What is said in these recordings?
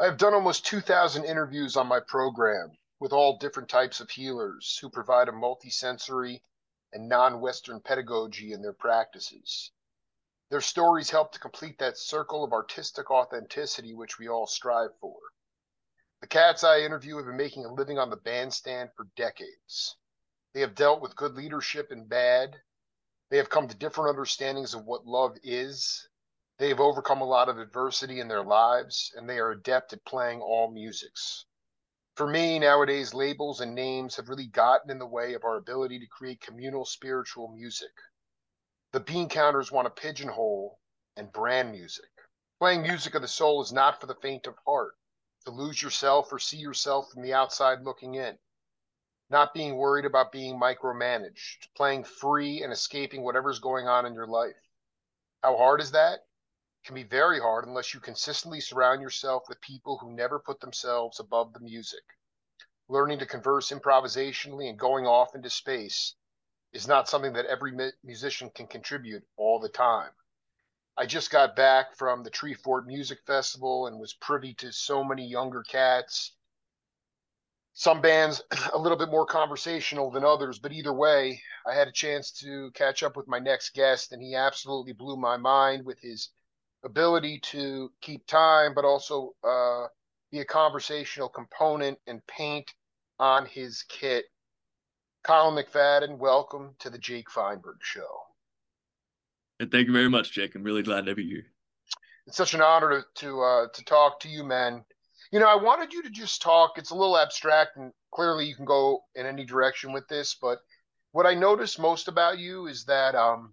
I've done almost 2,000 interviews on my program with all different types of healers who provide a multisensory and non Western pedagogy in their practices. Their stories help to complete that circle of artistic authenticity which we all strive for. The cats I interview have been making a living on the bandstand for decades. They have dealt with good leadership and bad. They have come to different understandings of what love is they have overcome a lot of adversity in their lives, and they are adept at playing all musics. For me, nowadays, labels and names have really gotten in the way of our ability to create communal spiritual music. The bean counters want to pigeonhole and brand music. Playing music of the soul is not for the faint of heart, to lose yourself or see yourself from the outside looking in. Not being worried about being micromanaged, playing free and escaping whatever's going on in your life. How hard is that? Can be very hard unless you consistently surround yourself with people who never put themselves above the music. Learning to converse improvisationally and going off into space is not something that every musician can contribute all the time. I just got back from the Treefort Music Festival and was privy to so many younger cats. Some bands a little bit more conversational than others, but either way, I had a chance to catch up with my next guest, and he absolutely blew my mind with his ability to keep time, but also uh, be a conversational component and paint on his kit. Collin McFadden, welcome to the Jake Feinberg Show. And thank you very much, Jake. I'm really glad to be here. It's such an honor to to, uh, to talk to you, man. You know, I wanted you to just talk. It's a little abstract, and clearly you can go in any direction with this. But what I noticed most about you is that um,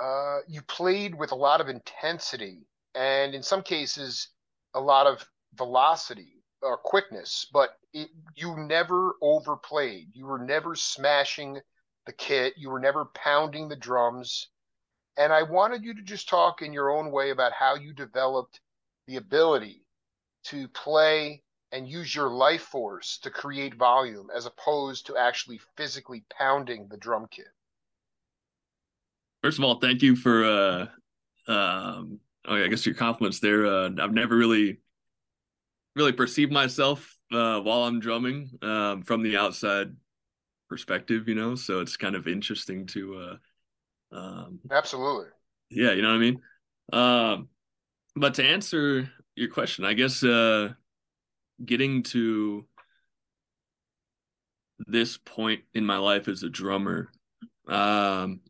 uh, you played with a lot of intensity and in some cases a lot of velocity or quickness, but it, you never overplayed. You were never smashing the kit. You were never pounding the drums. And I wanted you to just talk in your own way about how you developed the ability to play and use your life force to create volume as opposed to actually physically pounding the drum kit. First of all, thank you for uh um oh, I guess your compliments there. Uh, I've never really really perceived myself uh while I'm drumming um from the outside perspective, you know, so it's kind of interesting to uh um Absolutely. Yeah, you know what I mean? Um but to answer your question, I guess uh getting to this point in my life as a drummer um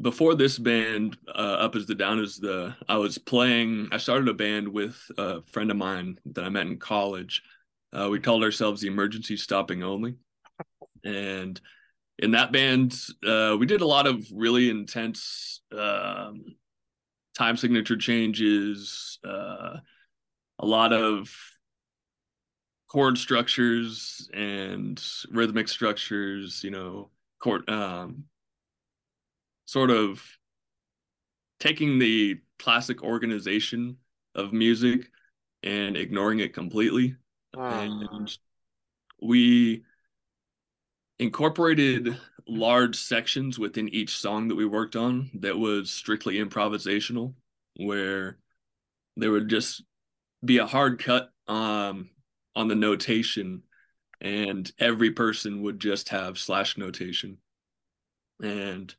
before this band uh, up as the down as the i was playing i started a band with a friend of mine that i met in college. Uh, we called ourselves the emergency stopping only. And in that band uh, we did a lot of really intense um, time signature changes uh, a lot of chord structures and rhythmic structures you know chord um, sort of taking the classic organization of music and ignoring it completely. And we incorporated large sections within each song that we worked on that was strictly improvisational, where there would just be a hard cut um, on the notation, and every person would just have slash notation. And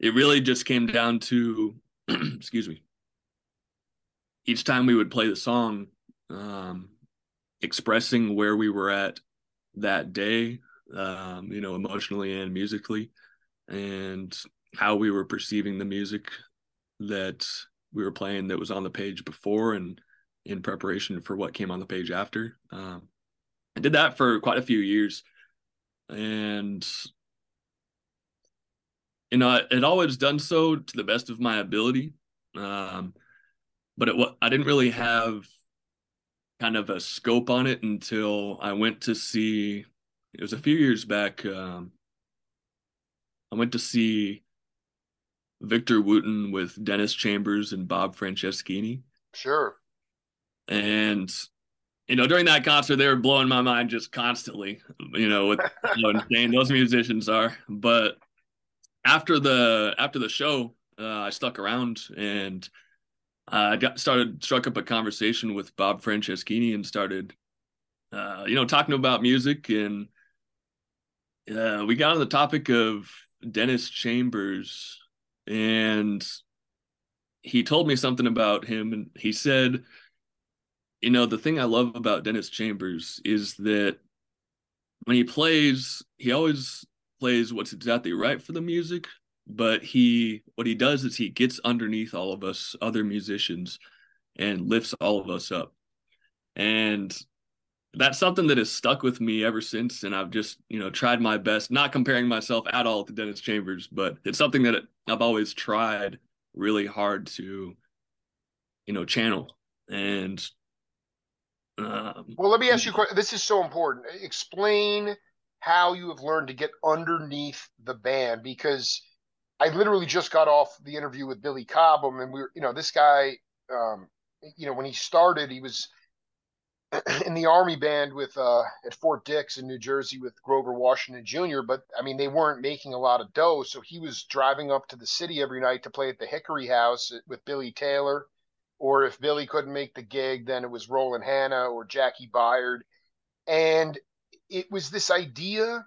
it really just came down to excuse me each time we would play the song um, expressing where we were at that day um, you know emotionally and musically and how we were perceiving the music that we were playing that was on the page before and in preparation for what came on the page after. Um, i did that for quite a few years and you know, I had always done so to the best of my ability. Um, but it, I didn't really have kind of a scope on it until I went to see, it was a few years back. Um, I went to see Victor Wooten with Dennis Chambers and Bob Franceschini. Sure. And you know, during that concert, they were blowing my mind just constantly. You know, with how insane those musicians are. But after the after the show, uh, I stuck around and I got started struck up a conversation with Bob Franceschini and started, uh, you know, talking about music, and uh, we got on the topic of Dennis Chambers, and he told me something about him, and he said, you know, the thing I love about Dennis Chambers is that when he plays, he always plays what's exactly right for the music, but he what he does is he gets underneath all of us other musicians and lifts all of us up. And that's something that has stuck with me ever since and I've just, you know, tried my best, not comparing myself at all to Dennis Chambers, but it's something that I've always tried really hard to you know channel and um, well let me ask you a question this is so important explain how you have learned to get underneath the band because I literally just got off the interview with Billy Cobham, and we are you know, this guy, um, you know, when he started, he was in the army band with uh, at Fort Dix in New Jersey with Grover Washington Jr. But I mean, they weren't making a lot of dough, so he was driving up to the city every night to play at the Hickory House with Billy Taylor, or if Billy couldn't make the gig, then it was Roland Hanna or Jaki Byard, and it was this idea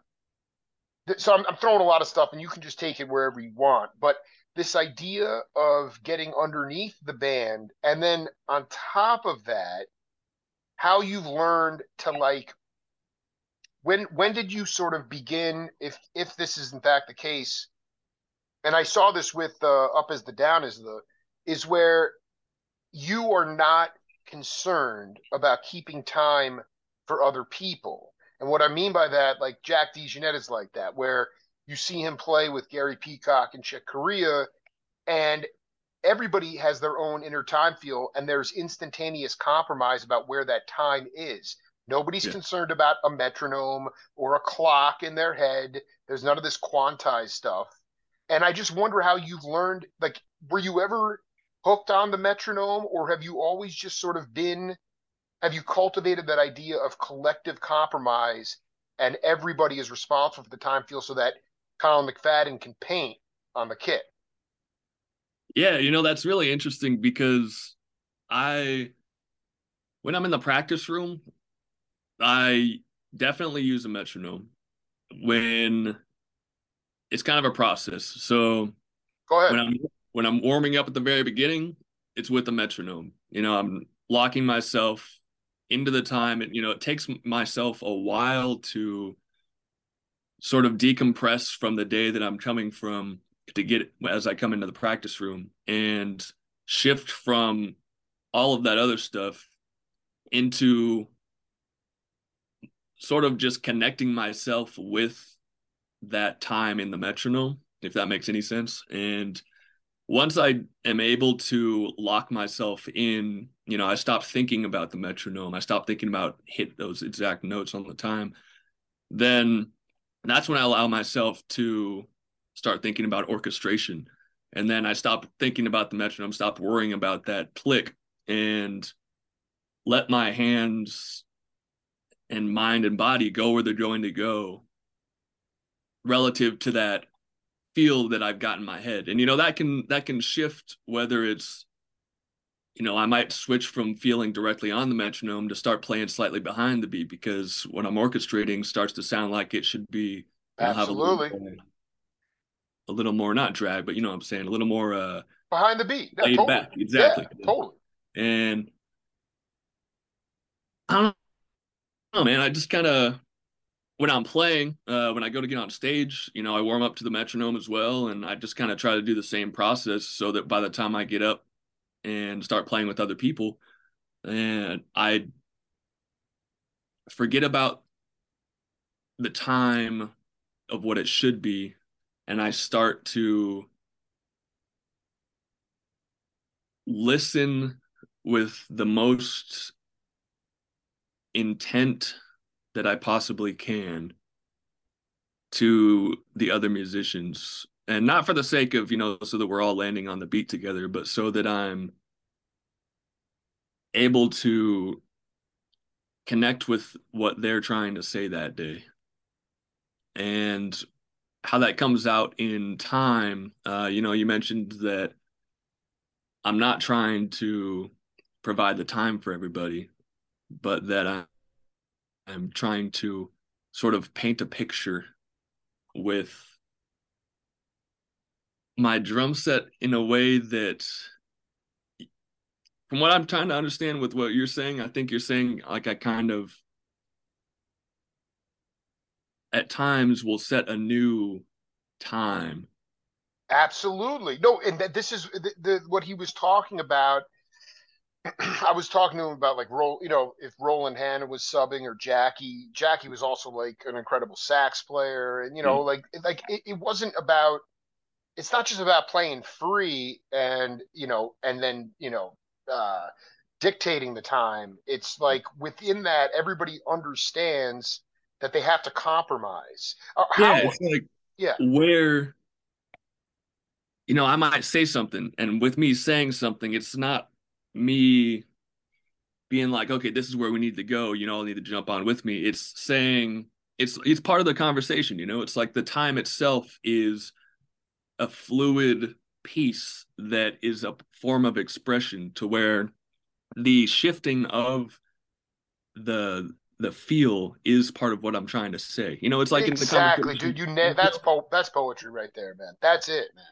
that so I'm, I'm throwing a lot of stuff and you can just take it wherever you want but this idea of getting underneath the band and then on top of that how you've learned to like when when did you sort of begin if if this is in fact the case and i saw this with uh, up as the down is the is where you are not concerned about keeping time for other people and what I mean by that, like Jack DeJohnette is like that, where you see him play with Gary Peacock and Chick Corea, and everybody has their own inner time feel, and there's instantaneous compromise about where that time is. Nobody's yeah. concerned about a metronome or a clock in their head. There's none of this quantized stuff. And I just wonder how you've learned like were you ever hooked on the metronome or have you always just sort of been have you cultivated that idea of collective compromise and everybody is responsible for the time feel so that Collin McFadden can paint on the kit? Yeah, you know, that's really interesting because I, when I'm in the practice room, I definitely use a metronome when it's kind of a process. So go ahead. When I'm when I'm warming up at the very beginning, it's with a metronome. You know, I'm locking myself into the time and you know it takes myself a while to sort of decompress from the day that i'm coming from to get as i come into the practice room and shift from all of that other stuff into sort of just connecting myself with that time in the metronome if that makes any sense. And once I am able to lock myself in, you know, I stop thinking about the metronome. I stop thinking about hit those exact notes on the time. Then that's when I allow myself to start thinking about orchestration. And then I stop thinking about the metronome, stop worrying about that click and let my hands and mind and body go where they're going to go relative to that feel that I've got in my head. And you know that can that can shift whether it's you know, I might switch from feeling directly on the metronome to start playing slightly behind the beat because when I'm orchestrating starts to sound like it should be absolutely a little, more, a little, more, not drag, but you know what I'm saying, a little more uh behind the beat. Yeah, laid totally. back. Exactly. Yeah, totally. And I don't know, man. I just kind of when I'm playing, uh, when I go to get on stage, you know, I warm up to the metronome as well, and I just kind of try to do the same process so that by the time I get up and start playing with other people, and I forget about the time of what it should be, and I start to listen with the most intent that I possibly can to the other musicians and not for the sake of you know so that we're all landing on the beat together but so that i'm able to connect with what they're trying to say that day. And how that comes out in time uh, you know you mentioned that I'm not trying to provide the time for everybody, but that I, I'm trying to sort of paint a picture with my drum set in a way that from what I'm trying to understand with what you're saying, I think you're saying like I kind of at times will set a new time. Absolutely. No, and that this is the, the, what he was talking about. I was talking to him about like roll, you know, if Roland Hanna was subbing or Jaki. Jaki was also like an incredible sax player, and you know, mm. like like it, it wasn't about. It's not just about playing free and you know, and then you know, uh, dictating the time. It's like within that, everybody understands that they have to compromise. Uh, how, yeah, it's like yeah, where you know I might say something, and with me saying something, it's not me being like, okay, this is where we need to go. You know, need to jump on with me. It's saying it's it's part of the conversation. You know, it's like the time itself is a fluid piece that is a form of expression to where the shifting of the the feel is part of what I'm trying to say. You know, it's like exactly, dude. You na- that's po- that's poetry right there, man. That's it, man.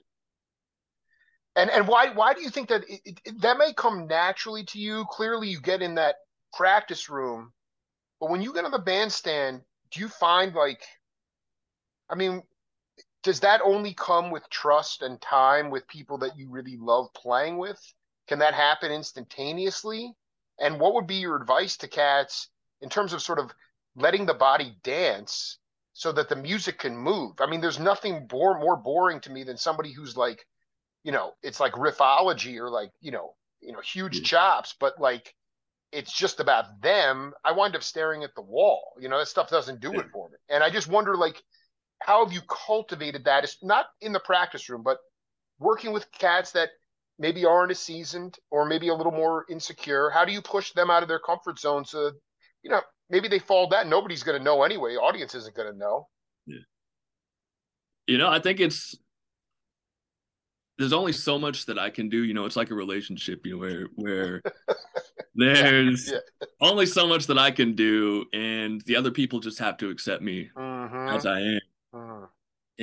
And and why why do you think that it, it, that may come naturally to you? Clearly, you get in that practice room, but when you get on the bandstand, do you find like, I mean, does that only come with trust and time with people that you really love playing with? Can that happen instantaneously? And what would be your advice to cats in terms of sort of letting the body dance so that the music can move. I mean, there's nothing more more boring to me than somebody who's like, you know, it's like riffology or like, you know, you know, huge yeah. chops, but like it's just about them. I wind up staring at the wall. You know, that stuff doesn't do it for me. And I just wonder like how have you cultivated that? It's not in the practice room, but working with cats that maybe aren't as seasoned or maybe a little more insecure. How do you push them out of their comfort zone so you know, maybe they fall that Nobody's going to know anyway. Audience isn't going to know. Yeah. You know, I think it's there's only so much that I can do. You know, it's like a relationship. You know, where where there's yeah. only so much that I can do, and the other people just have to accept me mm-hmm. as I am. Mm-hmm.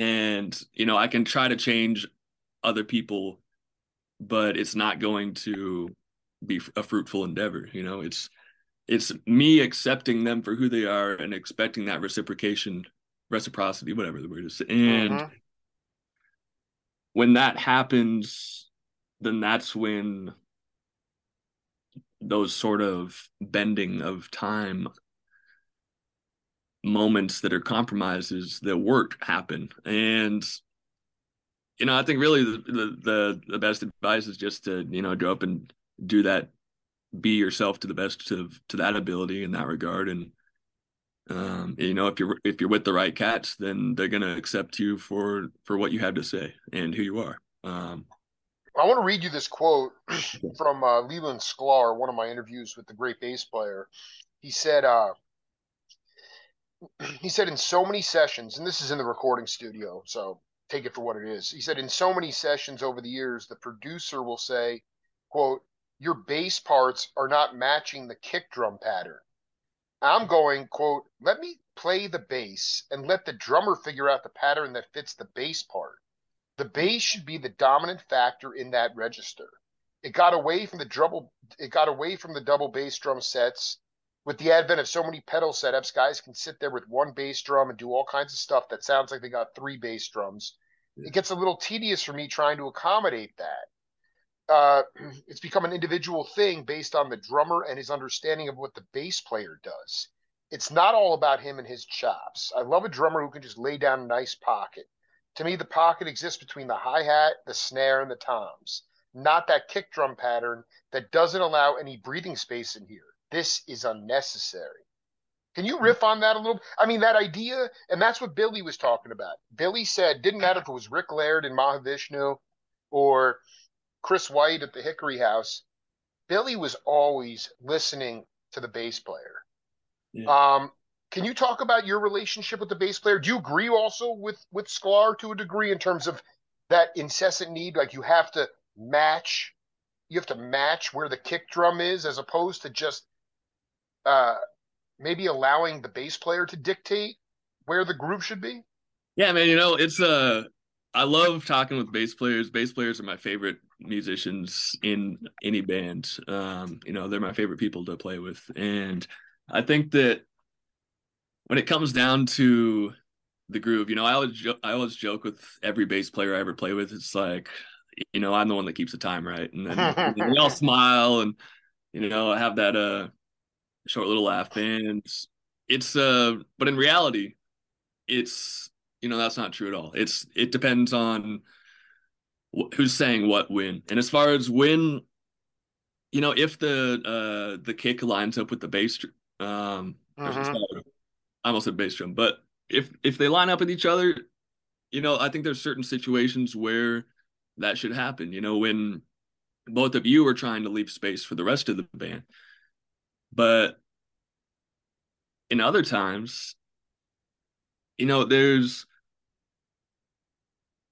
And you know, I can try to change other people, but it's not going to be a fruitful endeavor. You know, it's it's me accepting them for who they are and expecting that reciprocation reciprocity whatever the word is and mm-hmm. when that happens then that's when those sort of bending of time moments that are compromises that work happen. And you know i think really the, the the best advice is just to you know go up and do that. Be yourself to the best of to that ability in that regard. And um, you know if you're if you're with the right cats then they're going to accept you for for what you have to say and who you are. Um, i want to read you this quote from uh, leland sklar one of my interviews with the great bass player. He said uh, he said in so many sessions and this is in the recording studio so take it for what it is he said in so many sessions over the years the producer will say quote your bass parts are not matching the kick drum pattern. I'm going, quote, let me play the bass and let the drummer figure out the pattern that fits the bass part. The bass should be the dominant factor in that register. It got away from the double it got away from the double bass drum sets. With the advent of so many pedal setups, guys can sit there with one bass drum and do all kinds of stuff that sounds like they got three bass drums. It gets a little tedious for me trying to accommodate that uh, it's become an individual thing based on the drummer and his understanding of what the bass player does. It's not all about him and his chops. I love a drummer who can just lay down a nice pocket. To me, the pocket exists between the hi hat, the snare, and the toms, not that kick drum pattern that doesn't allow any breathing space in here. This is unnecessary. Can you riff on that a little? I mean, that idea, and that's what Billy was talking about. Billy said, didn't matter if it was Rick Laird in Mahavishnu or Chris White at the Hickory House, Billy was always listening to the bass player. Yeah. Um, can you talk about your relationship with the bass player? Do you agree also with with Sklar to a degree in terms of that incessant need, like you have to match you have to match where the kick drum is as opposed to just uh, maybe allowing the bass player to dictate where the groove should be? Yeah, man, you know, it's uh I love talking with bass players. Bass players are my favorite musicians in any band. Um, you know, they're my favorite people to play with. And I think that when it comes down to the groove, you know, I always jo- I always joke with every bass player I ever play with. It's like, you know, I'm the one that keeps the time right, and then, and then we all smile and you know have that uh short little laugh. And it's uh, but in reality, it's you know that's not true at all. It's it depends on wh- who's saying what when. And as far as when, you know, if the uh the kick lines up with the bass, um, Mhm. I almost said bass drum, but if if they line up with each other, you know, I think there's certain situations where that should happen. You know, when both of you are trying to leave space for the rest of the band, but in other times, you know, there's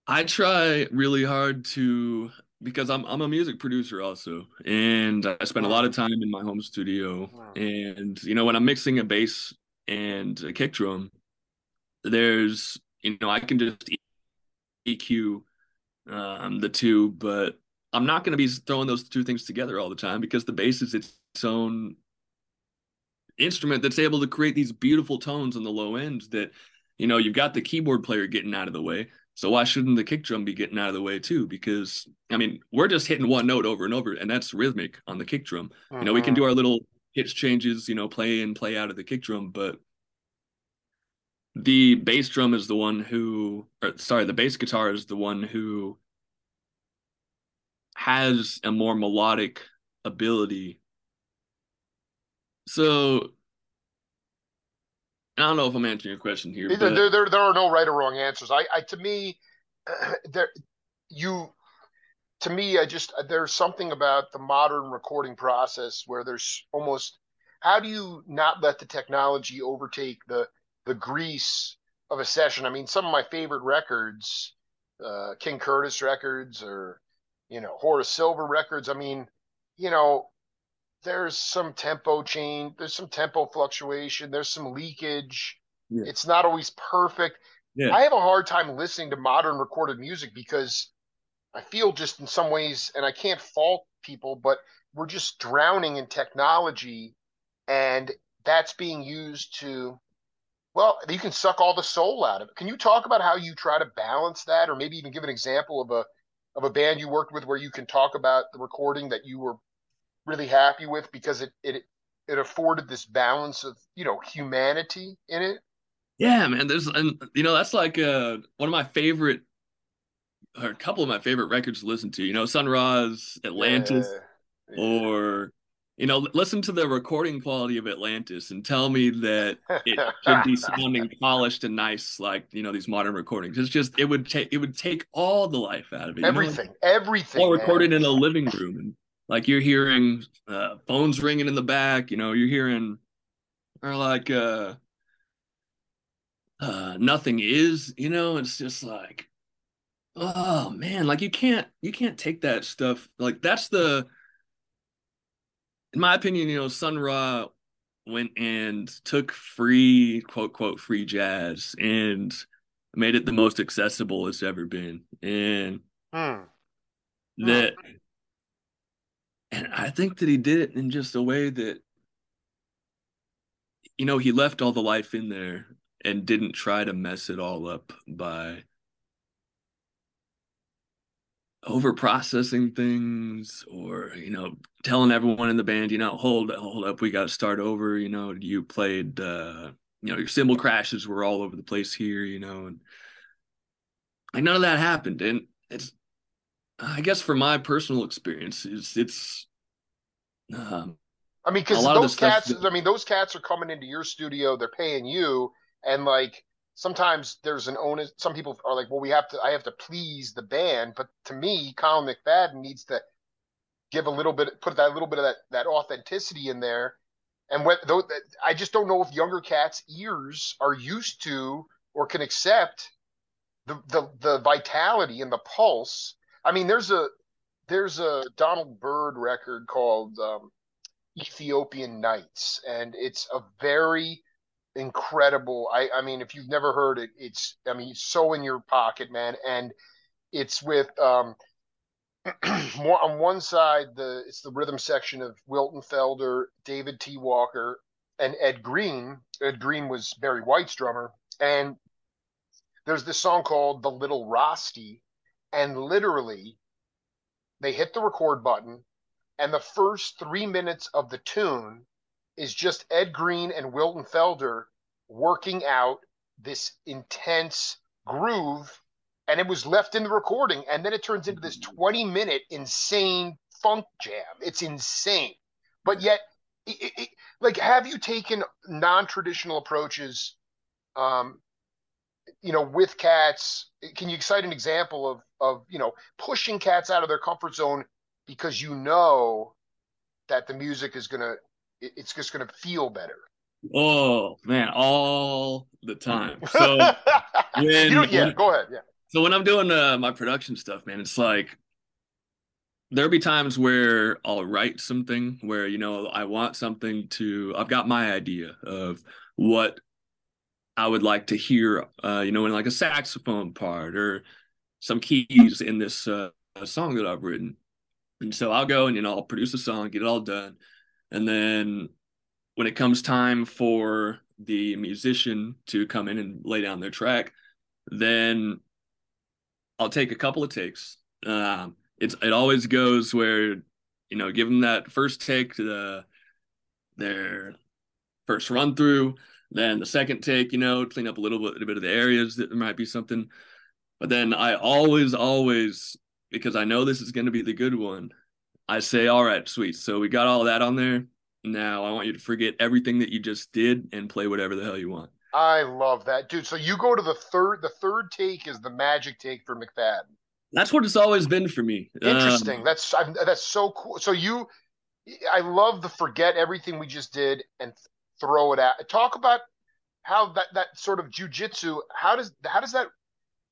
I try really hard to because I'm I'm a music producer also, and I spend a lot of time in my home studio. Wow. And you know, when I'm mixing a bass and a kick drum, there's you know I can just EQ um, the two, but I'm not going to be throwing those two things together all the time because the bass is its own instrument that's able to create these beautiful tones on the low ends that you know you've got the keyboard player getting out of the way. So why shouldn't the kick drum be getting out of the way too? Because i mean we're just hitting one note over and over and that's rhythmic on the kick drum. You know we can Mhm. do our little pitch changes you know play in play out of the kick drum but the bass drum is the one who or sorry the bass guitar is the one who has a more melodic ability so I don't know if I'm answering your question here, There, but there, there, there are no right or wrong answers. I, I to me, there, you, to me, I just there's something about the modern recording process where there's almost how do you not let the technology overtake the the grease of a session? I mean, some of my favorite records, uh, King Curtis records, or you know Horace Silver records. I mean, you know, there's some tempo change, there's some tempo fluctuation, there's some leakage. Yeah. It's not always perfect. yeah, I have a hard time listening to modern recorded music because I feel just in some ways, and I can't fault people, but we're just drowning in technology, and that's being used to, well, you can suck all the soul out of it. Can you talk about how you try to balance that, or maybe even give an example of a of a band you worked with where you can talk about the recording that you were really happy with because it it it afforded this balance of you know humanity in it. yeah, man. There's and you know that's like uh one of my favorite or a couple of my favorite records to listen to. You know, Sun Ra's Atlantis, Yeah. or you know, listen to the recording quality of Atlantis and tell me that it should be sounding polished and nice like you know these modern recordings. It's just it would take it would take all the life out of it. you know? everything, everything. all man. recorded in a living room and like you're hearing uh, phones ringing in the back you know you're hearing or like uh uh nothing is you know it's just like oh man like you can't you can't take that stuff like that's the in my opinion you know sun ra went and took free quote quote free jazz and made it the most accessible it's ever been and Hmm. that and I think that he did it in just a way that you know he left all the life in there and didn't try to mess it all up by over processing things or you know telling everyone in the band you know hold hold up we got to start over you know you played uh you know your cymbal crashes were all over the place here you know and like none of that happened. And it's I guess for my personal experience, it's it's um, I mean, because lot of the those cats. that- I mean, those cats are coming into your studio. They're paying you, and like sometimes there's an onus. Some people are like, "Well, we have to. I have to please the band." But to me, Collin McFadden needs to give a little bit, put that little bit of that that authenticity in there. And what though, I just don't know if younger cats' ears are used to or can accept the the the vitality and the pulse. I mean, there's a there's a Donald Byrd record called um, Ethiopian Knights, and it's a very incredible. I, I mean, if you've never heard it, it's I mean, it's so in your pocket, man. And it's with um, more on one side the it's the rhythm section of Wilton Felder, David T. Walker, and Ed Greene. Ed Greene was Barry White's drummer, and there's this song called "The Little Rasti," and literally they hit the record button, and the first three minutes of the tune is just Ed Greene and Wilton Felder working out this intense groove and it was left in the recording and then it turns into this 20 minute insane funk jam. It's insane. But yet it, it, like have you taken non-traditional approaches um you know with cats can you cite an example of of you know pushing cats out of their comfort zone because you know that the music is gonna it's just gonna feel better? Oh man all the time. So when, yeah when, go ahead yeah. so when i'm doing uh, my production stuff man it's like there'll be times where I'll write something where you know I want something to I've got my idea of what I would like to hear uh you know in like a saxophone part or some keys in this uh, song that I've written. And so I'll go and you know I'll produce a song, get it all done. And then when it comes time for the musician to come in and lay down their track, then I'll take a couple of takes. Um, it's it always goes where you know give them that first take to the their first run through then the second take you know clean up a little bit a bit of the areas that there might be something but then i always always because i know this is going to be the good one i say all right sweet so we got all that on there now i want you to forget everything that you just did and play whatever the hell you want i love that dude so you go to the third the third take is the magic take for mcfadden that's what it's always been for me. Interesting. Um, that's I'm, that's so cool. So you, I love the forget everything we just did and throw it out. Talk about how that that sort of jujitsu. How does how does that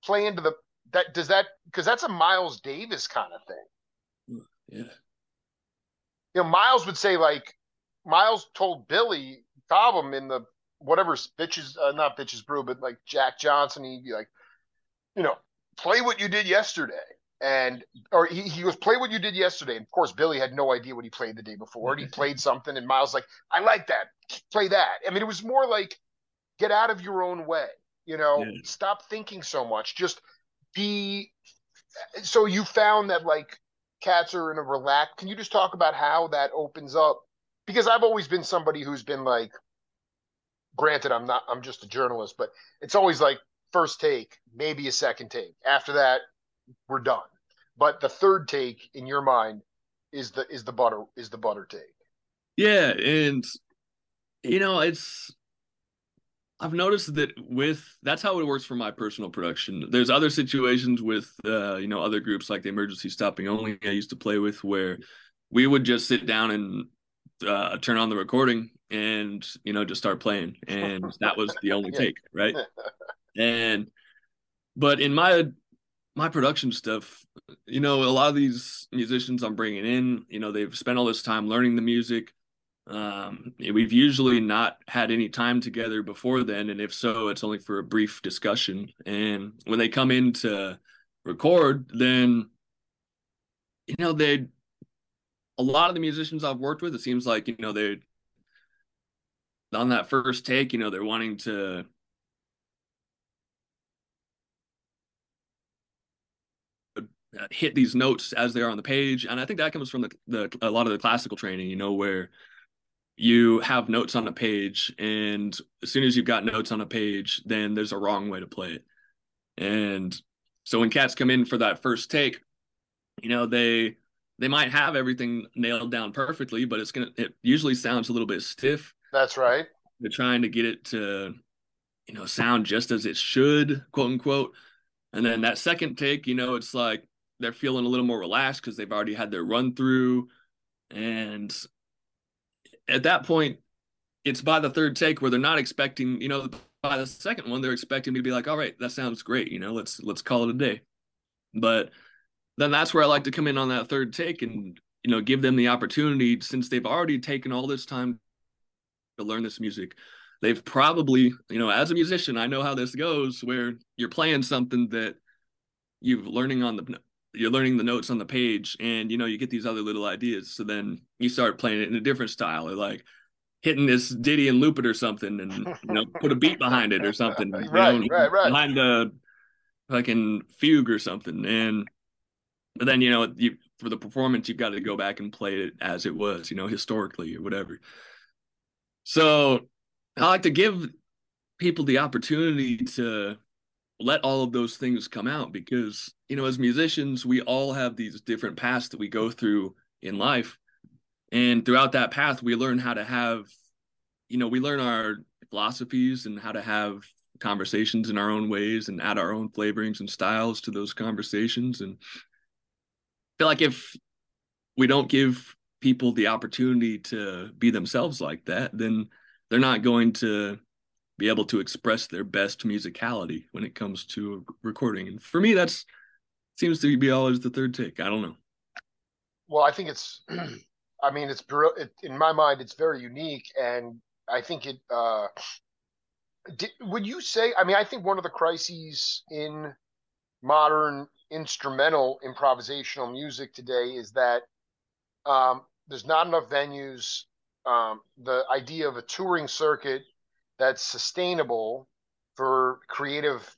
play into the that does that because that's a Miles Davis kind of thing. Yeah. You know, Miles would say like Miles told Billy Cobham in the whatever bitches, uh, not bitches brew, but like Jack Johnson. He'd be like, you know, play what you did yesterday. And or he, he was play what you did yesterday. And of course, Billy had no idea what he played the day before. And he mm-hmm. played something, and Miles like, I like that. Play that. I mean, it was more like get out of your own way. You know, yeah. stop thinking so much. Just be. So you found that like cats are in a relax. Can you just talk about how that opens up? Because I've always been somebody who's been like, granted, I'm not. I'm just a journalist, but it's always like first take, maybe a second take. After that, we're done. But the third take in your mind is the is the butter is the butter take. Yeah, and you know, it's I've noticed that with that's how it works for my personal production. There's other situations with uh, you know, other groups like the emergency stopping only I used to play with where we would just sit down and uh, turn on the recording and you know just start playing and that was the only take right and but in my my production stuff you know a lot of these musicians i'm bringing in you know they've spent all this time learning the music. Um, we've usually not had any time together before then and if so it's only for a brief discussion. And when they come in to record then you know they a lot of the musicians i've worked with it seems like you know they on that first take you know they're wanting to Uh, hit these notes as they are on the page. And i think that comes from the, the a lot of the classical training you know where you have notes on a page and as soon as you've got notes on a page then there's a wrong way to play it. And so when cats come in for that first take you know they they might have everything nailed down perfectly but it's gonna it usually sounds a little bit stiff. That's right. They're trying to get it to you know sound just as it should quote unquote. And then that second take you know it's like they're feeling a little more relaxed because they've already had their run through. And at that point, it's by the third take where they're not expecting, you know, by the second one, they're expecting me to be like, all right, that sounds great. You know, let's, let's call it a day. But then that's where I like to come in on that third take and you know give them the opportunity since they've already taken all this time to learn this music. They've probably, you know, as a musician, I know how this goes where you're playing something that you've learning on the you're learning the notes on the page and you know you get these other little ideas. So then you start playing it in a different style or like hitting this ditty and loop it or something and you know put a beat behind it or something. Right, know, right, right. behind the fucking fugue or something. And but then you know you for the performance you've got to go back and play it as it was you know historically or whatever. So i like to give people the opportunity to let all of those things come out because you know as musicians we all have these different paths that we go through in life. And throughout that path we learn how to have you know we learn our philosophies and how to have conversations in our own ways and add our own flavorings and styles to those conversations. And I feel like if we don't give people the opportunity to be themselves like that then they're not going to be able to express their best musicality when it comes to recording. And for me, that's seems to be always the third take. I don't know. Well, I think it's, I mean, it's it, in my mind, it's very unique, and I think it. uh did, would you say? I mean, I think one of the crises in modern instrumental improvisational music today is that um, there's not enough venues. Um, the idea of a touring circuit that's sustainable for creative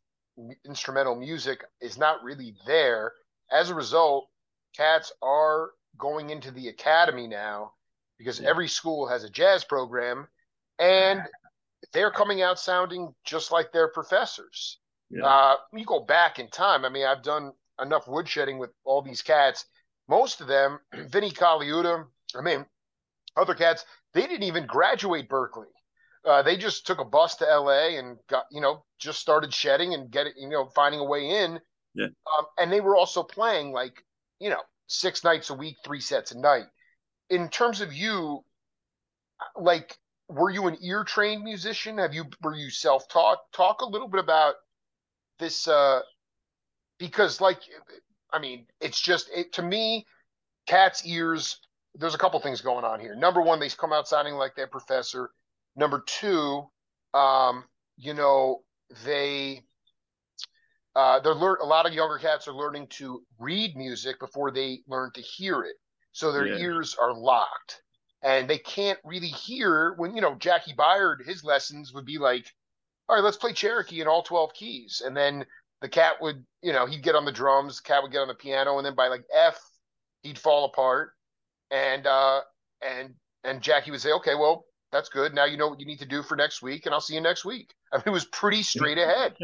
instrumental music is not really there. As a result, cats are going into the academy now because yeah. every school has a jazz program and they're coming out sounding just like their professors. Yeah. Uh, you go back in time. I mean, I've done enough woodshedding with all these cats. Most of them, Vinnie Colaiuta, I mean, other cats, they didn't even graduate Berklee. Uh, they just took a bus to LA and got, you know, just started shedding and getting, you know, finding a way in. Yeah. Um, and they were also playing like, you know, six nights a week, three sets a night. In terms of you, like, were you an ear trained musician? Have you were you self taught? Talk a little bit about this, uh, because like, I mean, it's just it, to me, cat's ears. There's a couple things going on here. Number one, they come out sounding like their professor. Number two, um, you know, they uh, they're learn a lot of younger cats are learning to read music before they learn to hear it. So their yeah. ears are locked and they can't really hear when, you know, Jaki Byard, his lessons would be like, all right, let's play Cherokee in all 12 keys. And then the cat would, you know, he'd get on the drums, the cat would get on the piano. And then by like F, he'd fall apart. And, uh, and, and Jaki would say, okay, well, that's good. Now you know what you need to do for next week, and I'll see you next week. I mean, it was pretty straight ahead.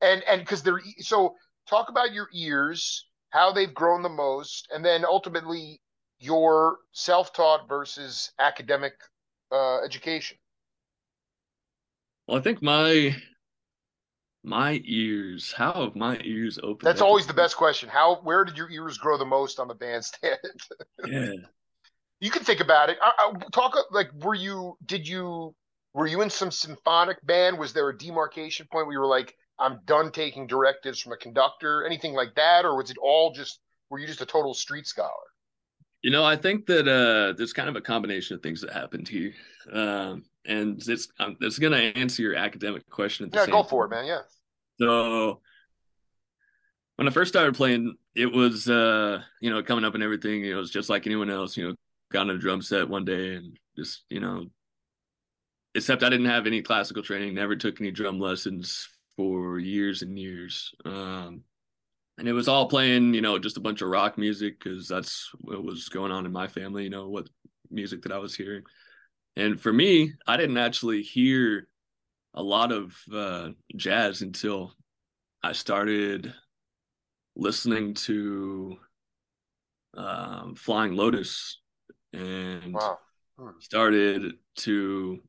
and and because they're so talk about your ears, how they've grown the most, and then ultimately your self-taught versus academic uh, education. Well, I think my my ears. How have my ears opened? That's always the best question. How? Where did your ears grow the most on the bandstand? yeah, you can think about it. I, I, talk like, were you? Did you? Were you in some symphonic band? Was there a demarcation point where you were like, I'm done taking directives from a conductor, anything like that, or was it all just? Were you just a total street scholar? You know, I think that uh, there's kind of a combination of things that happened here, um, and it's um, it's going to answer your academic question. yeah, go for it, man. Yeah. So when I first started playing, it was uh, you know coming up and everything. It was just like anyone else. You know, got on a drum set one day and just you know except i didn't have any classical training never took any drum lessons for years and years. Um, and it was all playing you know just a bunch of rock music because that's what was going on in my family you know what music that i was hearing. And for me i didn't actually hear a lot of uh, jazz until i started listening to um, flying lotus and wow. hmm. started to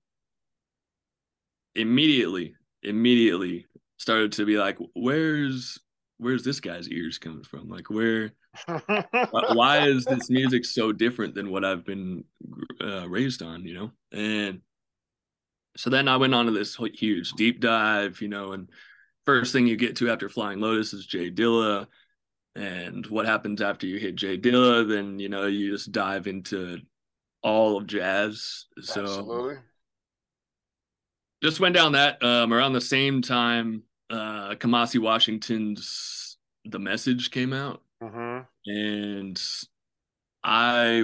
immediately immediately started to be like where's where's this guy's ears coming from like where why is this music so different than what i've been uh, raised on you know and so then i went on to this huge deep dive you know and first thing you get to after flying lotus is J Dilla and what happens after you hit J Dilla, then you know you just dive into all of jazz. So Absolutely. just went down that um, around the same time uh Kamasi Washington's The Message came out Mm-hmm. and I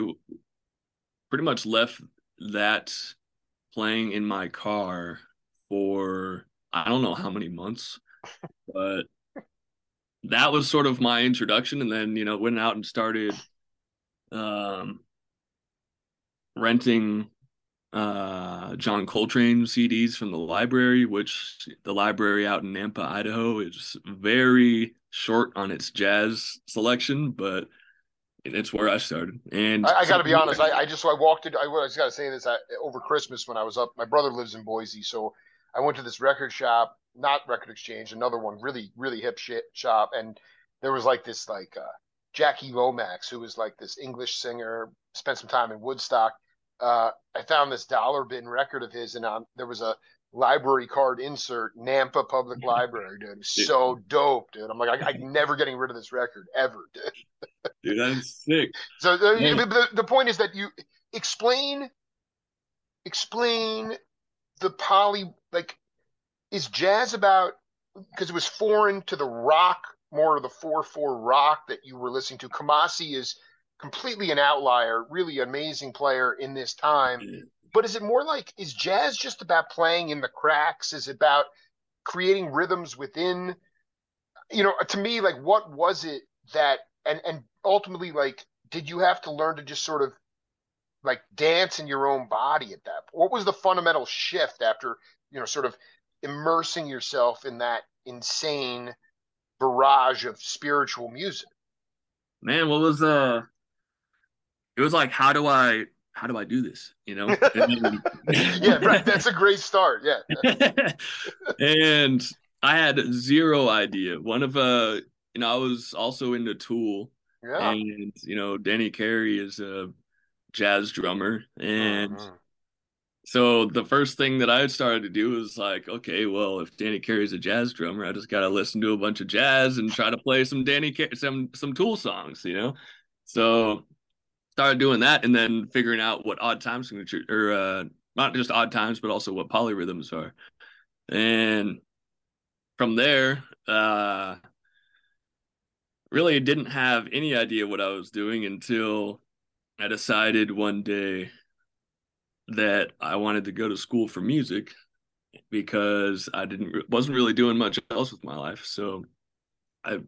pretty much left that playing in my car for I don't know how many months, but that was sort of my introduction and then you know went out and started um renting uh John Coltrane CDs from the library which the library out in Nampa Idaho is very short on its jazz selection but it's where I started and I, I got to be honest. I, I just so I walked in. I was got to say this I, over Christmas when I was up. My brother lives in Boise, so I went to this record shop, not Record Exchange, another one, really really hip shit shop, and there was like this like uh, Jackie Lomax, who was like this English singer, spent some time in Woodstock. Uh, I found this dollar bin record of his, and on there was a library card insert, Nampa Public Library, dude. It was so dope, dude. I'm like, I, I'm never getting rid of this record ever, dude. dude that's sick So the, the, the point is that you explain explain the poly like is jazz about because it was foreign to the rock more of the 4-4 rock that you were listening to. Kamasi is completely an outlier really amazing player in this time. But is it more like is jazz just about playing in the cracks? Is it about creating rhythms within? You know to me like what was it that and and ultimately like did you have to learn to just sort of like dance in your own body at that what was the fundamental shift after you know sort of immersing yourself in that insane barrage of spiritual music? Man what was uh it was like how do i how do i do this? You know? Yeah right. That's a great start. Yeah. And i had zero idea. One of uh you know i was also into tool. Yeah. And you know danny carey is a jazz drummer. And Mhm. So the first thing that i started to do was like okay well if danny carey's a jazz drummer i just got to listen to a bunch of jazz and try to play some danny Car- some some tool songs you know? So started doing that and then figuring out what odd time signature or uh not just odd times but also what polyrhythms are. And from there uh really didn't have any idea what i was doing until i decided one day that i wanted to go to school for music because i didn't wasn't really doing much else with my life. So i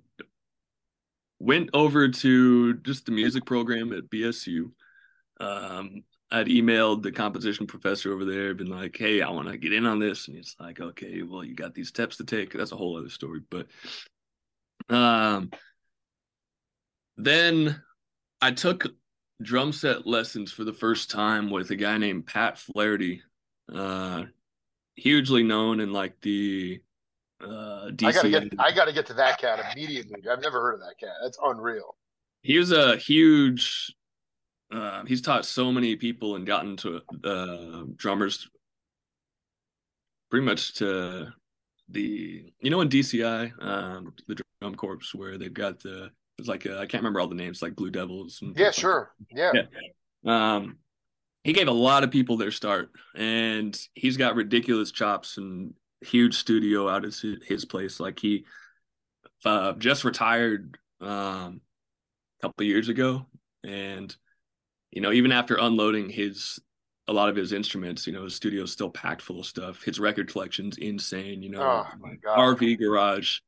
went over to just the music program at bsu um I'd emailed the composition professor over there, been like, "Hey, I want to get in on this," and he's like, "Okay, well, you got these steps to take." That's a whole other story, but um, then I took drum set lessons for the first time with a guy named Pat Flaherty, uh, hugely known in like the uh, DC. i gotta get i gotta get to that cat immediately. I've never heard of that cat. That's unreal. He was a huge uh, he's taught so many people and gotten to uh, drummers pretty much to the you know in DCI um, the drum corps where they've got the it's like uh, I can't remember all the names like Blue Devils and yeah things like sure. yeah, Yeah. um he gave a lot of people their start and he's got ridiculous chops and huge studio out at his, place. Like he uh just retired um a couple of years ago and you know even after unloading his a lot of his instruments you know his studio's still packed full of stuff. His record collection's insane you know. Oh my god. RV garage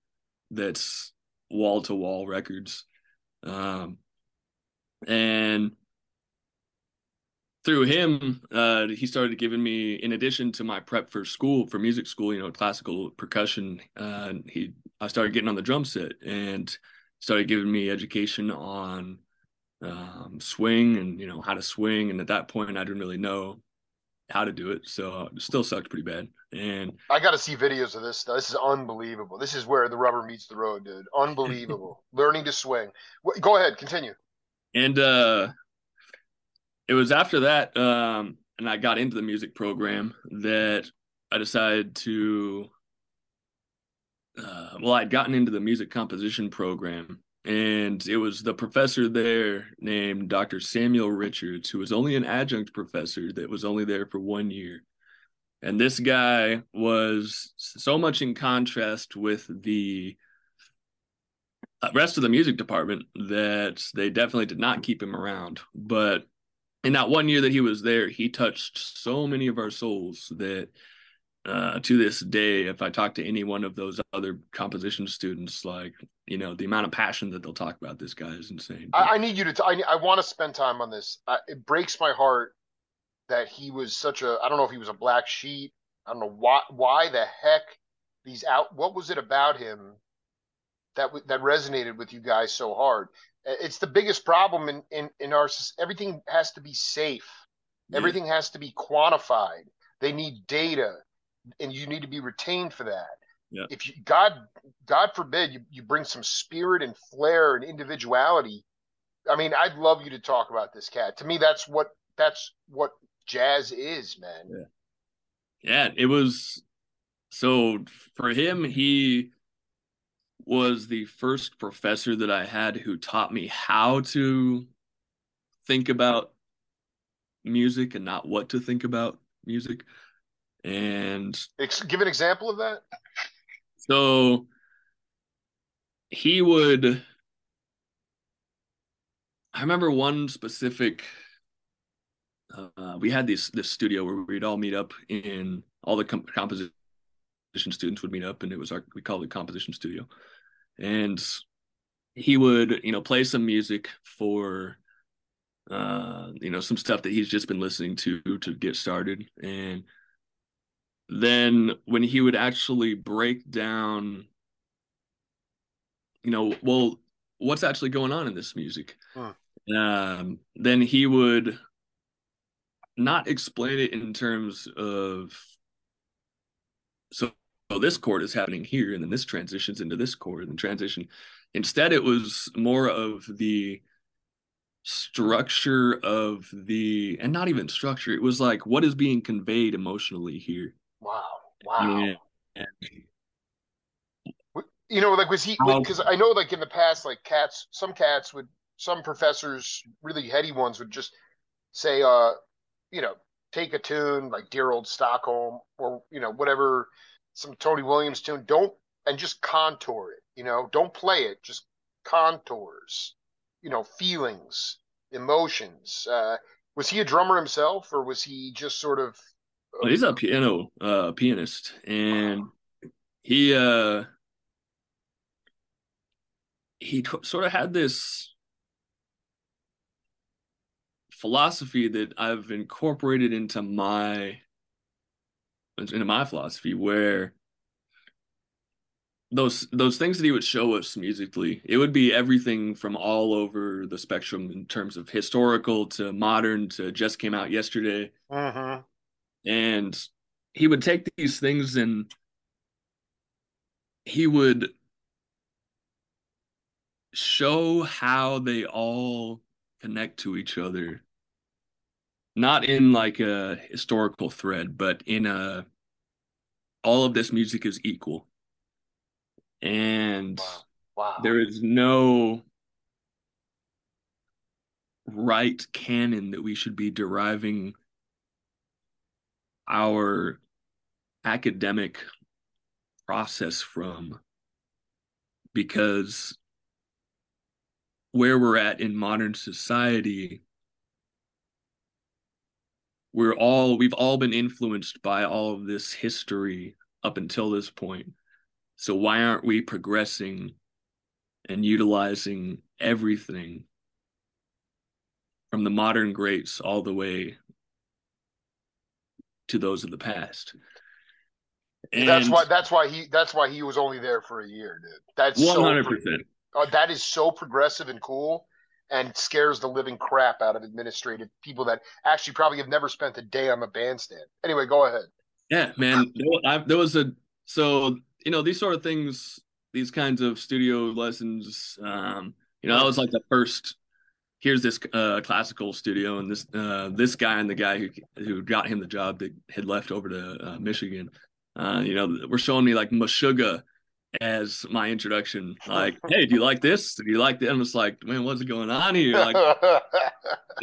that's wall to wall records. Um, and through him, uh, he started giving me, in addition to my prep for school, for music school, you know, classical percussion, uh, he, I started getting on the drum set and started giving me education on um, swing and, you know, how to swing. And at that point, I didn't really know how to do it. So it still sucked pretty bad. And I got to see videos of this stuff. This is unbelievable. This is where the rubber meets the road, dude. Unbelievable. Learning to swing. Go ahead, continue. and uh it was after that um and i got into the music program that i decided to uh well i'd gotten into the music composition program and it was the professor there named Dr. Samuel Richards, who was only an adjunct professor that was only there for one year. And this guy was so much in contrast with the uh, rest of the music department that they definitely did not keep him around. But in that one year that he was there, he touched so many of our souls that uh, to this day, if I talk to any one of those other composition students, like you know, the amount of passion that they'll talk about this guy is insane. I, I need you to. T- I, I want to spend time on this. Uh, it breaks my heart that he was such a. I don't know if he was a black sheep. I don't know why. Why the heck these out? What was it about him that that resonated with you guys so hard? It's the biggest problem in in in our. Everything has to be safe. Yeah. Everything has to be quantified. They need data and you need to be retained for that. Yeah. If you God God forbid you, you bring some spirit and flair and individuality. I mean, I'd love you to talk about this cat. To me, that's what that's what jazz is, man. Yeah. Yeah, it was so for him, he was the first professor that I had who taught me how to think about music and not what to think about music. And give an example of that. So he would. I remember one specific. Uh, we had this this studio where we'd all meet up in all the com- composition students would meet up, and it was our we called it composition studio, and he would you know play some music for uh you know some stuff that he's just been listening to to get started and then when he would actually break down you know well what's actually going on in this music? Huh. um, then he would not explain it in terms of so, so this chord is happening here and then this transitions into this chord and transition. Instead it was more of the structure of the and not even structure it was like what is being conveyed emotionally here Wow. Wow. Yeah. You know, like was he? Because I know, like in the past, like cats, some cats would, some professors, really heady ones, would just say, uh, you know, take a tune like "Dear Old Stockholm" or you know whatever, some Tony Williams tune. Don't and just contour it. You know, don't play it. Just contours. You know, feelings, emotions. Uh, was he a drummer himself, or was he just sort of well, he's a piano uh, pianist, and he uh, he t- sort of had this philosophy that I've incorporated into my into my philosophy, where those those things that he would show us musically it would be everything from all over the spectrum in terms of historical to modern to just came out yesterday. Uh-huh and he would take these things and he would show how they all connect to each other not in like a historical thread but in a all of this music is equal and wow. Wow. there is no right canon that we should be deriving our academic process from because where we're at in modern society we're all we've all been influenced by all of this history up until this point. So why aren't we progressing and utilizing everything from the modern greats all the way to those of the past. And that's why that's why he that's why he was only there for a year, dude. That's one hundred percent. Uh, that is so progressive and cool, and scares the living crap out of administrative people that actually probably have never spent a day on the bandstand. Anyway, go ahead. Yeah, man. There was a so you know these sort of things, these kinds of studio lessons. Um, you know, that was like the first here's this uh, classical studio and this uh, this guy and the guy who who got him the job that had left over to uh, Michigan. Uh, you know, we're showing me like Meshuggah as my introduction. Like, hey, do you like this? Do you like that? I'm just like, man, what's going on here? Like,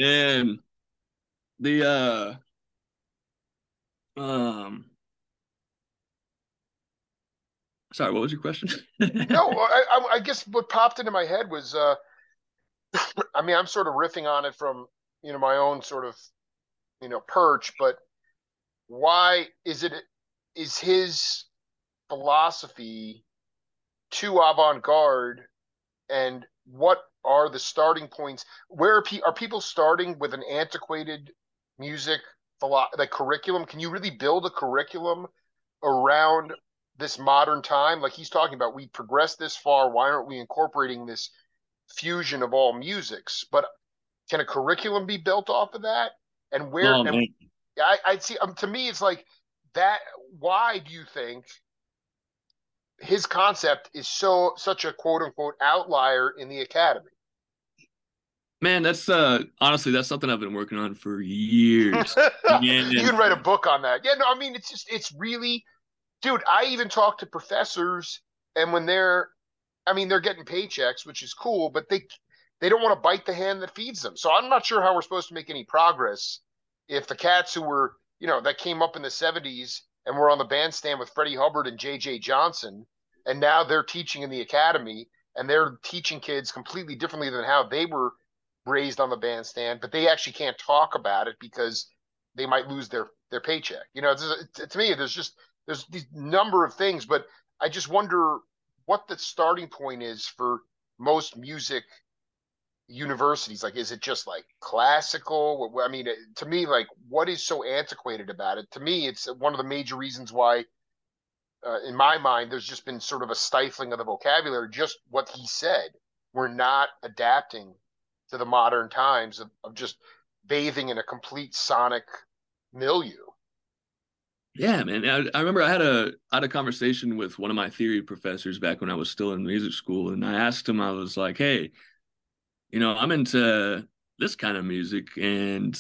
and the uh, um, sorry, what was your question? no, I, I guess what popped into my head was, uh, I mean, I'm sort of riffing on it from you know my own sort of you know perch, but why is it is his philosophy too avant-garde? And what are the starting points? Where are, pe- are people starting with an antiquated music philo- like curriculum? Can you really build a curriculum around this modern time? Like he's talking about we progressed this far. Why aren't we incorporating this fusion of all musics but can a curriculum be built off of that and where Oh, and. I, I see um, to me it's like that why do you think his concept is so such a quote unquote outlier in the academy Man, that's uh honestly that's something I've been working on for years. you can write a book on that yeah no i mean it's just it's really dude i even talk to professors and when they're i mean they're getting paychecks which is cool but they they don't want to bite the hand that feeds them. So i'm not sure how we're supposed to make any progress if the cats who were you know that came up in the 70s and were on the bandstand with freddie hubbard and jj johnson and now they're teaching in the academy and they're teaching kids completely differently than how they were raised on the bandstand but they actually can't talk about it because they might lose their their paycheck. You know to me there's just there's these number of things but i just wonder what the starting point is for most music universities. Like is it just like classical? I mean to me like what is so antiquated about it? To me it's one of the major reasons why uh, in my mind there's just been sort of a stifling of the vocabulary. Just what he said. We're not adapting to the modern times of, of just bathing in a complete sonic milieu Yeah, man. I, I remember I had a I had a conversation with one of my theory professors back when I was still in music school, and I asked him, I was like, "Hey, you know, I'm into this kind of music, and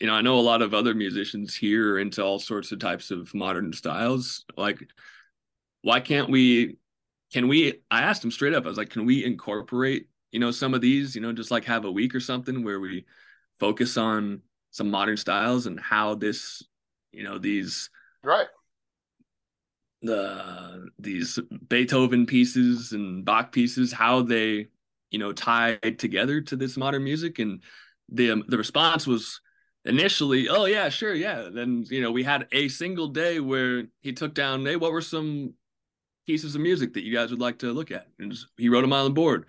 you know, I know a lot of other musicians here are into all sorts of types of modern styles. Like, why can't we? Can we? I asked him straight up. I was like, "Can we incorporate, you know, some of these? You know, just like have a week or something where we focus on some modern styles and how this, you know, these." right the these Beethoven pieces and Bach pieces, how they you know tied together to this modern music, and the um, the response was initially, oh yeah, sure, yeah. Then you know we had a single day where he took down, hey, what were some pieces of music that you guys would like to look at, and just, he wrote them on the board.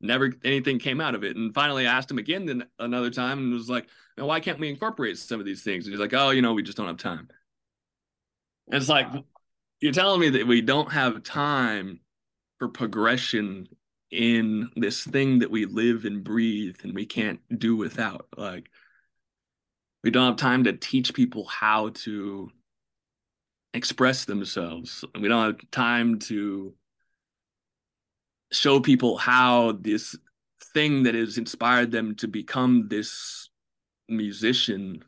Never anything came out of it, and finally I asked him again then another time, and was like, now why can't we incorporate some of these things? And he's like, oh, you know, we just don't have time. And it's like you're telling me that we don't have time for progression in this thing that we live and breathe and we can't do without. Like we don't have time to teach people how to express themselves. We don't have time to show people how this thing that has inspired them to become this musician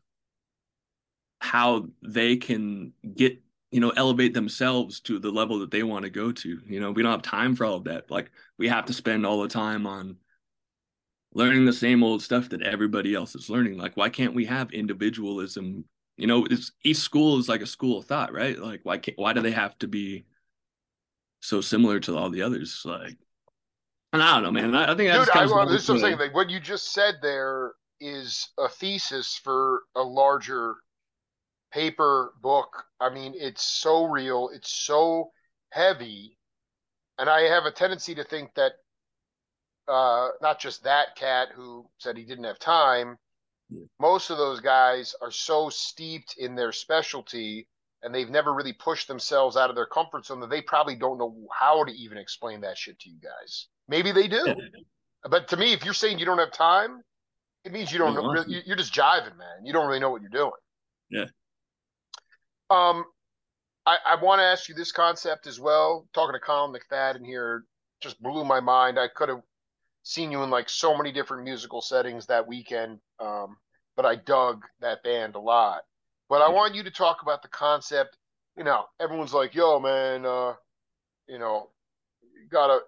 how they can get you know elevate themselves to the level that they want to go to you know? We don't have time for all of that. Like we have to spend all the time on learning the same old stuff that everybody else is learning. Like why can't we have individualism? You know it's, each school is like a school of thought right? Like why can't why do they have to be so similar to all the others? Like and i don't know man. I, I think that's dude kind I, of this is what I'm saying. like what you just said there is a thesis for a larger paper book. I mean it's so real it's so heavy. And i have a tendency to think that uh not just that cat who said he didn't have time. Yeah. most of those guys are so steeped in their specialty and they've never really pushed themselves out of their comfort zone that they probably don't know how to even explain that shit to you guys. Maybe they do. But to me if you're saying you don't have time it means you don't know you- you're just jiving man. You don't really know what you're doing. Yeah. um i i want to ask you this concept as well. Talking to Collin McFadden here just blew my mind. I could have seen you in like so many different musical settings that weekend um but i dug that band a lot. But i want you to talk about the concept you know everyone's like yo man uh you know gotta,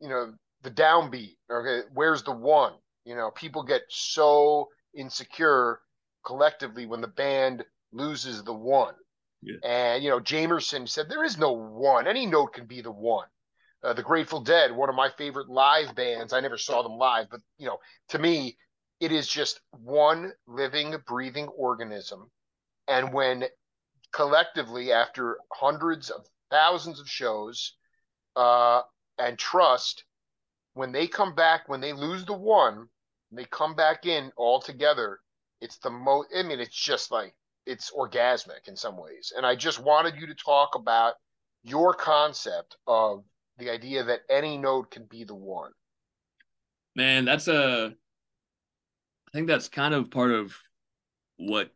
you know, the downbeat. Okay, where's the one? You know, people get so insecure collectively when the band loses the one. Yeah. And you know, Jamerson said there is no one. Any note can be the one. Uh, the Grateful Dead, one of my favorite live bands. I never saw them live, but you know, to me, it is just one living, breathing organism. And when collectively, after hundreds of thousands of shows uh, and trust, when they come back, when they lose the one, they come back in all together. It's the most. I mean, it's just like it's orgasmic in some ways. And I just wanted you to talk about your concept of the idea that any node can be the one. Man, that's a I think that's kind of part of what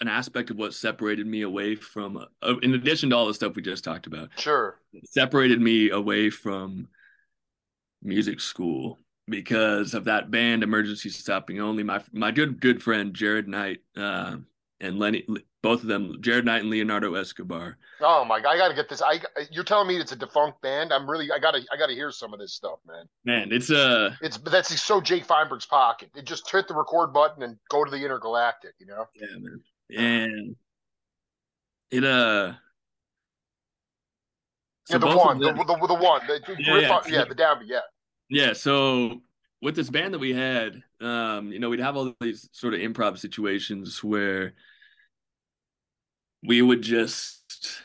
an aspect of what separated me away from uh, in addition to all the stuff we just talked about. Sure. Separated me away from music school because of that band emergency stopping only. My my good good friend jared knight uh, and lenny both of them jared knight and leonardo escobar. Oh my god i gotta get this i you're telling me it's a defunct band? I'm really i gotta i gotta hear some of this stuff man. Man it's uh it's that's so jake feinberg's pocket. It just hit the record button and go to the intergalactic you know? Yeah man. And it uh so yeah, the one, them, the, the, the, one, the, yeah, yeah, yeah, the downbeat, yeah. Yeah, so with this band that we had, um, you know, we'd have all these sort of improv situations where we would just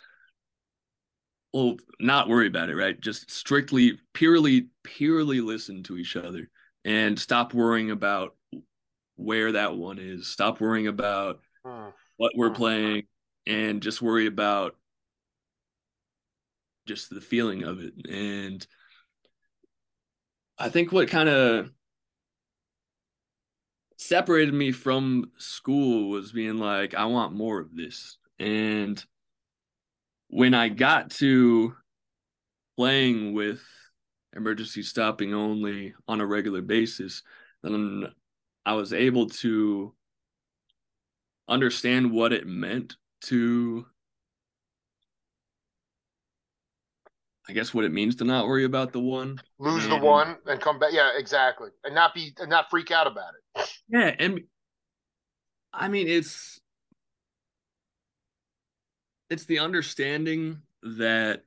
well not worry about it right just strictly purely purely listen to each other and stop worrying about where that one is stop worrying about hmm. what we're hmm. playing and just worry about just the feeling of it and I think what kind of separated me from school was being like, I want more of this. And when I got to playing with emergency stopping only on a regular basis, then I was able to understand what it meant to I guess what it means to not worry about the one. Lose and, the one and come back. Yeah, exactly. And not be and not freak out about it. Yeah, and I mean it's it's the understanding that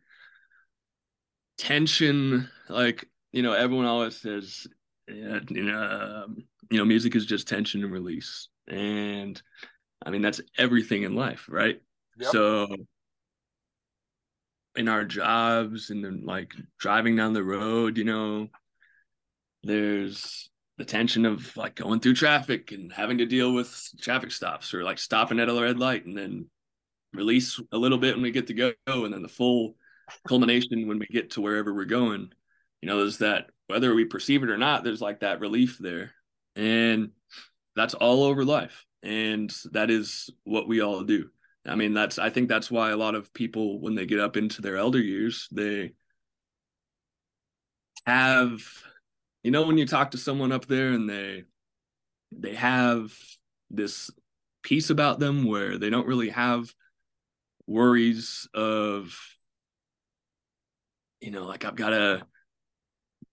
tension like you know everyone always says yeah, you know um, you know music is just tension and release and i mean that's everything in life right yep. so in our jobs and then like driving down the road, you know, there's the tension of like going through traffic and having to deal with traffic stops or like stopping at a red light and then release a little bit when we get to go and then the full culmination when we get to wherever we're going. You know, there's that whether we perceive it or not, there's like that relief there. And that's all over life. And that is what we all do. I mean, that's I think that's why a lot of people when they get up into their elder years, they have you know when you talk to someone up there and they they have this peace about them where they don't really have worries of you know like I've got to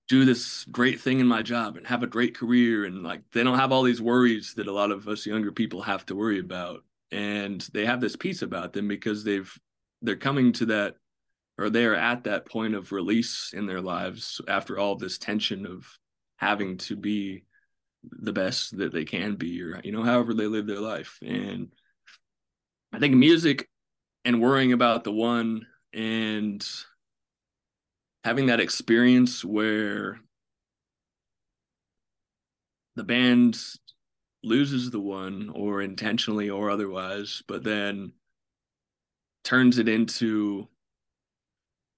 do this great thing in my job and have a great career. And like they don't have all these worries that a lot of us younger people have to worry about and they have this peace about them because they've they're coming to that or they're at that point of release in their lives after all this tension of having to be the best that they can be or you know however they live their life. And i think music and worrying about the one and having that experience where the band loses the one or intentionally or otherwise, but then turns it into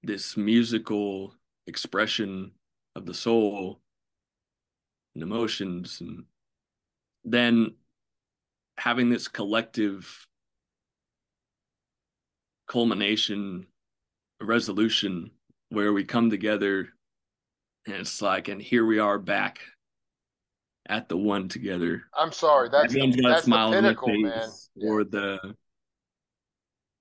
this musical expression of the soul and emotions. And then having this collective culmination resolution where we come together and it's like and here we are back at the one together. I'm sorry, that's the, that's the pinnacle, man. Or the,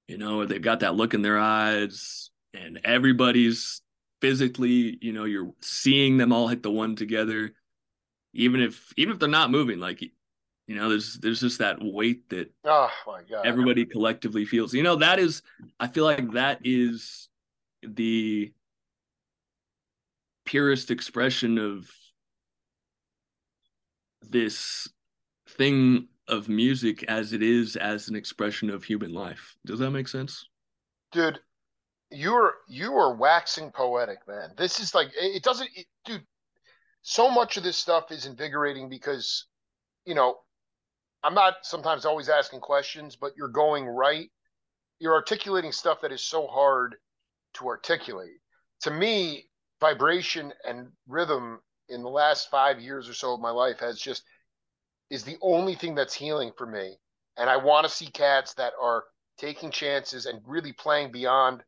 you know, they've got that look in their eyes, and everybody's physically, you know, you're seeing them all hit the one together, even if even if they're not moving, like you know, there's there's just that weight that oh my god everybody collectively feels. You know, that is I feel like that is the purest expression of this thing of music as it is as an expression of human life. Does that make sense? Dude, you're you are waxing poetic, man. This is like it doesn't, it, dude. So much of this stuff is invigorating because, you know, I'm not sometimes always asking questions, but you're going right. You're articulating stuff that is so hard to articulate. To me, vibration and rhythm in the last five years or so of my life has just is the only thing that's healing for me. And I want to see cats that are taking chances and really playing beyond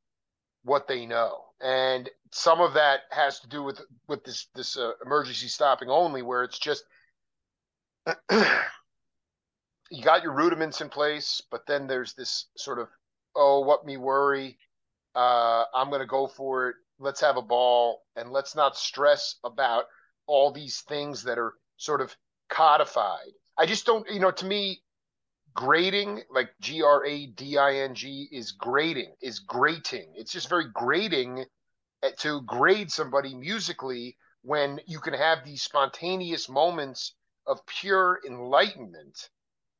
what they know. And some of that has to do with with this this uh, emergency stopping only, where it's just you got your rudiments in place, but then there's this sort of oh, what me worry. Uh, I'm going to go for it. Let's have a ball, and let's not stress about all these things that are sort of codified. I just don't, you know, to me, grading like g-r-a-d-i-n-g is grading is grating it's just very grating eh, to grade somebody musically when you can have these spontaneous moments of pure enlightenment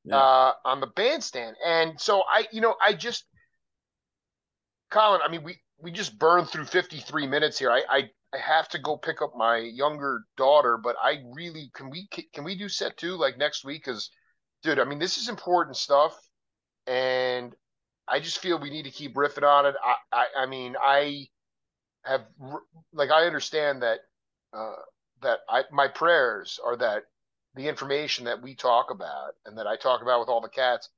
yeah. uh, on the bandstand and so i you know i just Collin i mean we we just burned through 53 minutes here i i I have to go pick up my younger daughter, but I really can we can we do set two like next week? Because dude, I mean, this is important stuff, and I just feel we need to keep riffing on it. I, I, I mean, I have like I understand that uh, that I my prayers are that the information that we talk about and that I talk about with all the cats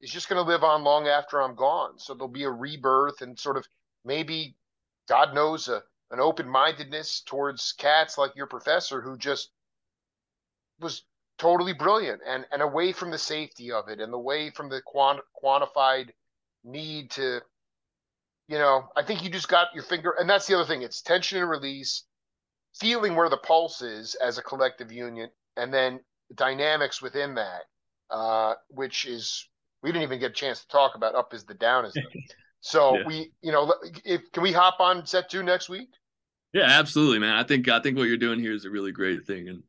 is just going to live on long after I'm gone. So there'll be a rebirth and sort of maybe God knows a an open mindedness towards cats like your professor who just was totally brilliant and and away from the safety of it and away from the quant- quantified need to you know i think you just got your finger and that's the other thing it's tension and release feeling where the pulse is as a collective union and then dynamics within that uh, which is we didn't even get a chance to talk about up is the down is the so yeah. we you know if can we hop on set two next week yeah absolutely man i think i think what you're doing here is a really great thing and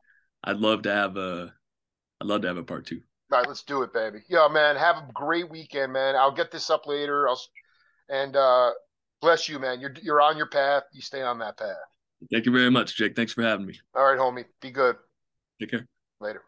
i'd love to have a I'd love to have a part two. All right, let's do it, baby. Yeah, man. Have a great weekend, man. I'll get this up later. I'll and uh bless you, man. You're you're on your path. You stay on that path. Thank you very much, Jake. Thanks for having me. All right, homie. Be good. Take care. Later.